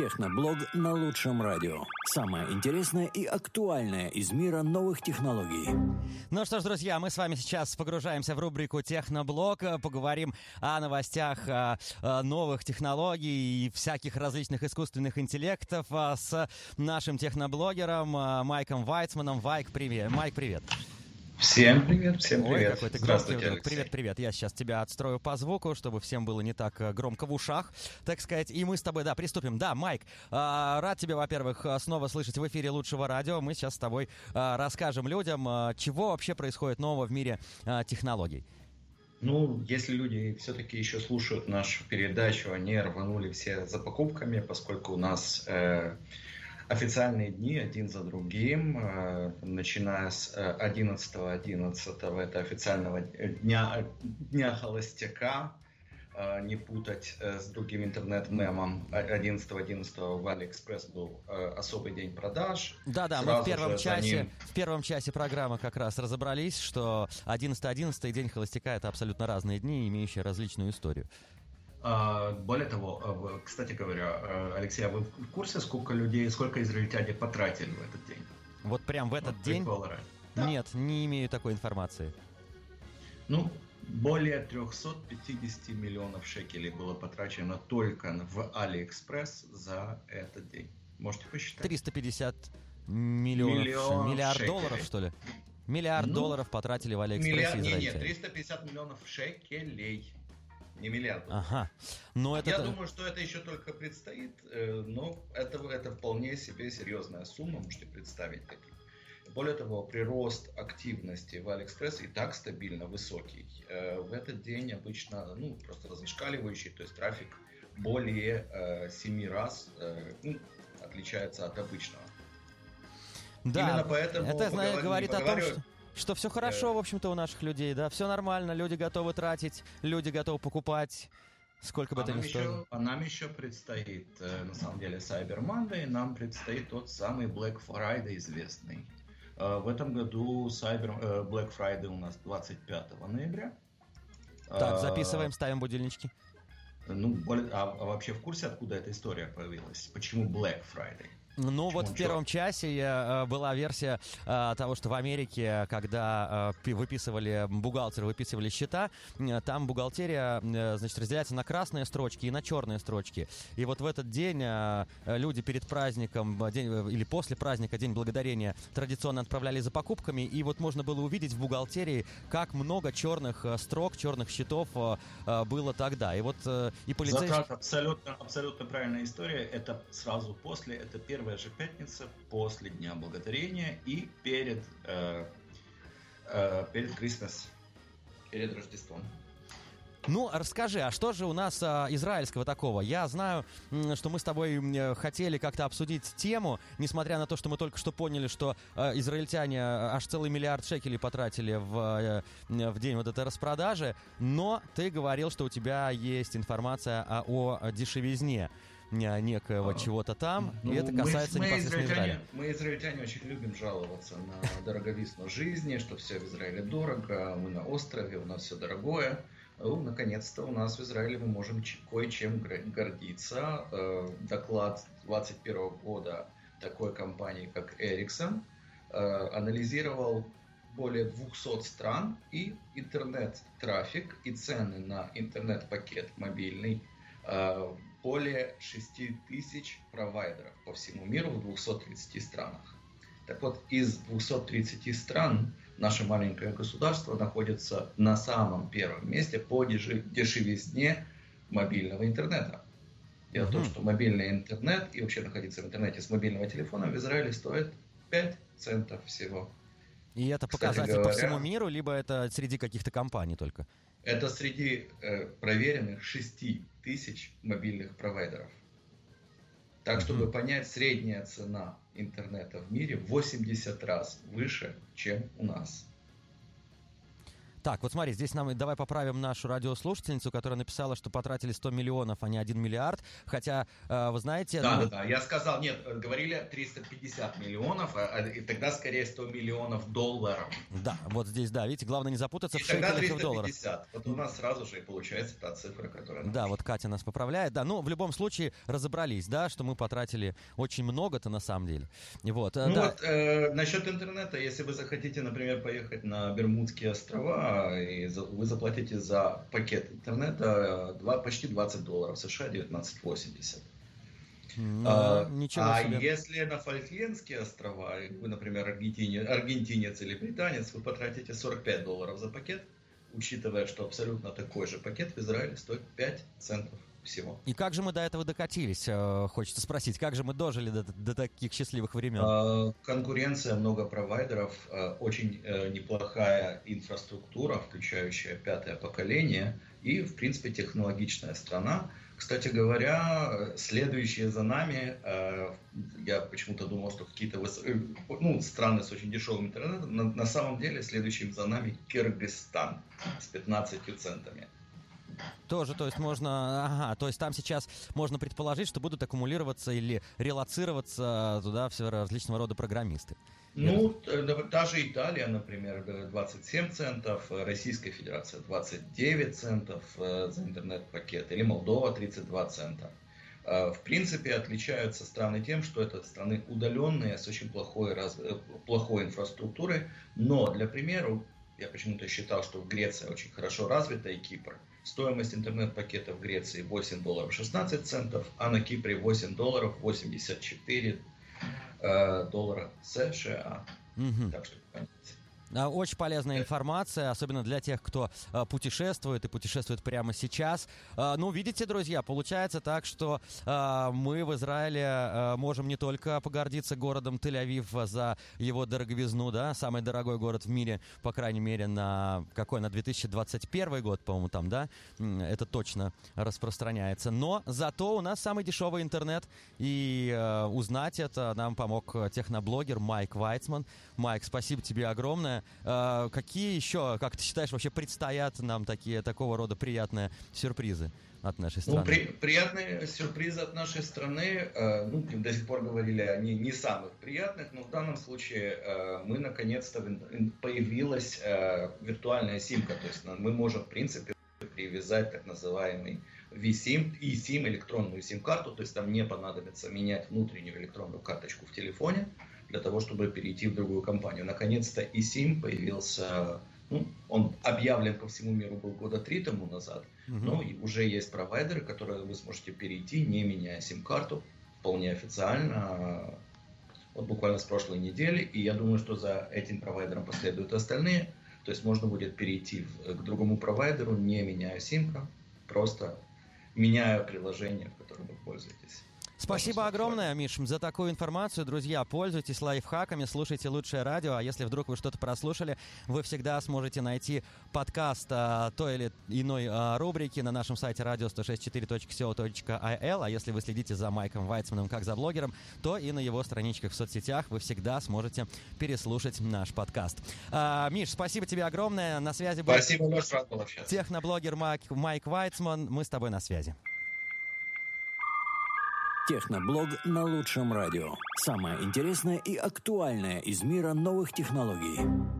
Техноблог на лучшем радио. Самое интересное и актуальное из мира новых технологий. Ну что ж, друзья, мы с вами сейчас погружаемся в рубрику Техноблог, поговорим о новостях о новых технологий и всяких различных искусственных интеллектов с нашим техноблогером Майком Вайцманом. Вайк, привет. Майк, привет. Всем привет, всем привет. Ой, какой ты Здравствуйте, Алексей. Привет, привет. Я сейчас тебя отстрою по звуку, чтобы всем было не так э, громко в ушах, так сказать. И мы с тобой, да, приступим. Да, Майк, э, рад тебя, во-первых, э, снова слышать в эфире лучшего радио. Мы сейчас с тобой э, расскажем людям, чего вообще происходит нового в мире технологий. Ну, если люди все-таки еще слушают нашу передачу, они рванули все за покупками, поскольку у нас... Э, официальные дни один за другим, э, начиная с 11.11, .11, это официального дня, дня холостяка, э, не путать э, с другим интернет-мемом. 11.11 в Алиэкспресс был особый день продаж. Да-да, мы в первом, часе, ним... в первом часе программы как раз разобрались, что 11.11 и день холостяка это абсолютно разные дни, имеющие различную историю. А, более того, а, кстати говоря, а, Алексей, а вы в курсе, сколько людей, сколько израильтяне потратили в этот день? Вот прям в этот вот день? Да. Нет, не имею такой информации. Ну, более 350 миллионов шекелей было потрачено только в Алиэкспресс за этот день. Можете посчитать? 350 миллионов, Миллион миллиард шекелей. долларов, что ли? Миллиард ну, долларов потратили в Алиэкспрессе миллиард, Нет, нет, 350 миллионов шекелей не миллиардов. Ага. Но это... Я думаю, что это еще только предстоит, э, но это, это вполне себе серьезная сумма, можете представить таких. Более того, прирост активности в Алиэкспресс и так стабильно высокий. Э, в этот день обычно ну, просто зашкаливающий, то есть трафик более 7 э, раз ну, отличается от обычного. Да, Именно поэтому это знаю, говорит о том, что что все хорошо, в общем-то, у наших людей, да, все нормально, люди готовы тратить, люди готовы покупать. Сколько бы а это ни стоило. А нам еще предстоит, э, на самом деле, Cyber Monday, нам предстоит тот самый Black Friday известный. Э, в этом году Cyber, э, Black Friday у нас 25 ноября. Так, записываем, ставим будильнички. Ну, а, а вообще в курсе, откуда эта история появилась? Почему Black Friday? Ну вот в первом часе э, была версия э, того, что в Америке, когда э, выписывали бухгалтеры, выписывали счета, там бухгалтерия, значит, разделяется на красные строчки и на черные строчки. И вот в этот день люди перед праздником день, или после праздника, День Благодарения, традиционно отправляли за покупками, и вот можно было увидеть в бухгалтерии, как много черных строк, черных счетов было тогда. И вот и полицейские... Затрат абсолютно, абсолютно правильная история. Это сразу после, это первое первая же пятница после Дня Благодарения и перед, э, э, перед Крисмас, перед Рождеством. Ну, расскажи, а что же у нас а, израильского такого? Я знаю, что мы с тобой хотели как-то обсудить тему, несмотря на то, что мы только что поняли, что а, израильтяне а, аж целый миллиард шекелей потратили в, в день вот этой распродажи, но ты говорил, что у тебя есть информация о, о дешевизне некоего чего-то там, ну, и это касается мы, мы непосредственно Израиля. Мы, израильтяне, очень любим жаловаться на дороговизну жизни, что все в Израиле дорого, мы на острове, у нас все дорогое. Ну, наконец-то у нас в Израиле мы можем кое-чем гордиться. Э, доклад 2021 года такой компании, как Ericsson, э, анализировал более 200 стран и интернет-трафик и цены на интернет-пакет мобильный э, более 6 тысяч провайдеров по всему миру в 230 странах. Так вот, из 230 стран наше маленькое государство находится на самом первом месте по дешевизне мобильного интернета. Дело в том, что мобильный интернет и вообще находиться в интернете с мобильного телефона в Израиле стоит 5 центов всего. И это показатель говоря, по всему миру, либо это среди каких-то компаний только? Это среди э, проверенных 6 тысяч мобильных провайдеров. Так, чтобы понять, средняя цена интернета в мире 80 раз выше, чем у нас. Так, вот смотри, здесь нам давай поправим нашу радиослушательницу, которая написала, что потратили 100 миллионов, а не 1 миллиард. Хотя, э, вы знаете... Да, ну... да, да. Я сказал, нет, говорили 350 миллионов, а, а, и тогда скорее 100 миллионов долларов. Да, вот здесь, да, видите, главное не запутаться и в шекелях и в долларах. Вот у нас сразу же и получается та цифра, которая... Да, вот Катя нас поправляет. Да, ну, в любом случае разобрались, да, что мы потратили очень много-то на самом деле. Вот, э, ну да. вот, э, насчет интернета, если вы захотите, например, поехать на Бермудские острова, и вы заплатите за пакет интернета 2, э, почти 20 долларов, США 19,80. Ну, а, ничего а себе. если на Фольклендские острова, вы, например, аргентинец, аргентинец или британец, вы потратите 45 долларов за пакет, учитывая, что абсолютно такой же пакет в Израиле стоит 5 центов всего. И как же мы до этого докатились, э, хочется спросить, как же мы дожили до, до таких счастливых времен? А, конкуренция, много провайдеров, э, очень э, неплохая инфраструктура, включающая пятое поколение, и, в принципе, технологичная страна. Кстати говоря, следующие за нами, я почему-то думал, что какие-то ну, страны с очень дешевым интернетом, на, на самом деле следующим за нами Кыргызстан с 15 центами. Тоже, то есть можно, ага, то есть там сейчас можно предположить, что будут аккумулироваться или релацироваться туда все различного рода программисты. Ну, та же Италия, например, 27 центов, Российская Федерация 29 центов э, за интернет-пакет, или Молдова 32 цента. Э, в принципе, отличаются страны тем, что это страны удаленные, с очень плохой, раз... Э, плохой инфраструктурой, но, для примера, я почему-то считал, что в Греции очень хорошо развита и Кипр – Стоимость интернет-пакета в Греции 8 долларов 16 центов, а на Кипре 8 долларов 84 э, доллара США. Угу. Так что а, очень полезная информация, особенно для тех, кто а, путешествует и путешествует прямо сейчас. А, ну, видите, друзья, получается так, что мы в Израиле можем не только погордиться городом Тель-Авив за его дороговизну, да, самый дорогой город в мире, по крайней мере, на какой, на 2021 год, по-моему, там, да, это точно распространяется. Но зато у нас самый дешевый интернет, и узнать это нам помог техноблогер Майк Вайцман. Майк, спасибо тебе огромное. Э, какие еще, как ты считаешь, вообще предстоят нам такие, такого рода приятные сюрпризы? от нашей ну, страны? Ну, при, приятные сюрпризы от нашей страны, э, ну, до сих пор говорили о не, самых приятных, но в данном случае э, мы наконец-то появилась э, виртуальная симка, то есть мы можем, в принципе, привязать так называемый vSIM, eSIM, электронную сим-карту, то есть там не понадобится менять внутреннюю электронную карточку в телефоне, для того, чтобы перейти в другую компанию. Наконец-то eSIM появился, ну, он объявлен по всему миру был года три тому назад, угу. но уже есть провайдеры, которые вы сможете перейти, не меняя сим-карту, вполне официально, вот буквально с прошлой недели, и я думаю, что за этим провайдером последуют остальные, то есть можно будет перейти в, к другому провайдеру, не меняя симку, просто меняя приложение, в котором вы пользуетесь. Спасибо огромное, Миш, за такую информацию. Друзья, пользуйтесь лайфхаками, слушайте лучшее радио, а если вдруг вы что-то прослушали, вы всегда сможете найти подкаст а, той или иной а, рубрики на нашем сайте radio164.co.il, а если вы следите за Майком Вайцманом как за блогером, то и на его страничках в соцсетях вы всегда сможете переслушать наш подкаст. А, Миш, спасибо тебе огромное. На связи был спасибо, техноблогер Майк, Майк Вайцман. Мы с тобой на связи. Техноблог на лучшем радио. Самое интересное и актуальное из мира новых технологий.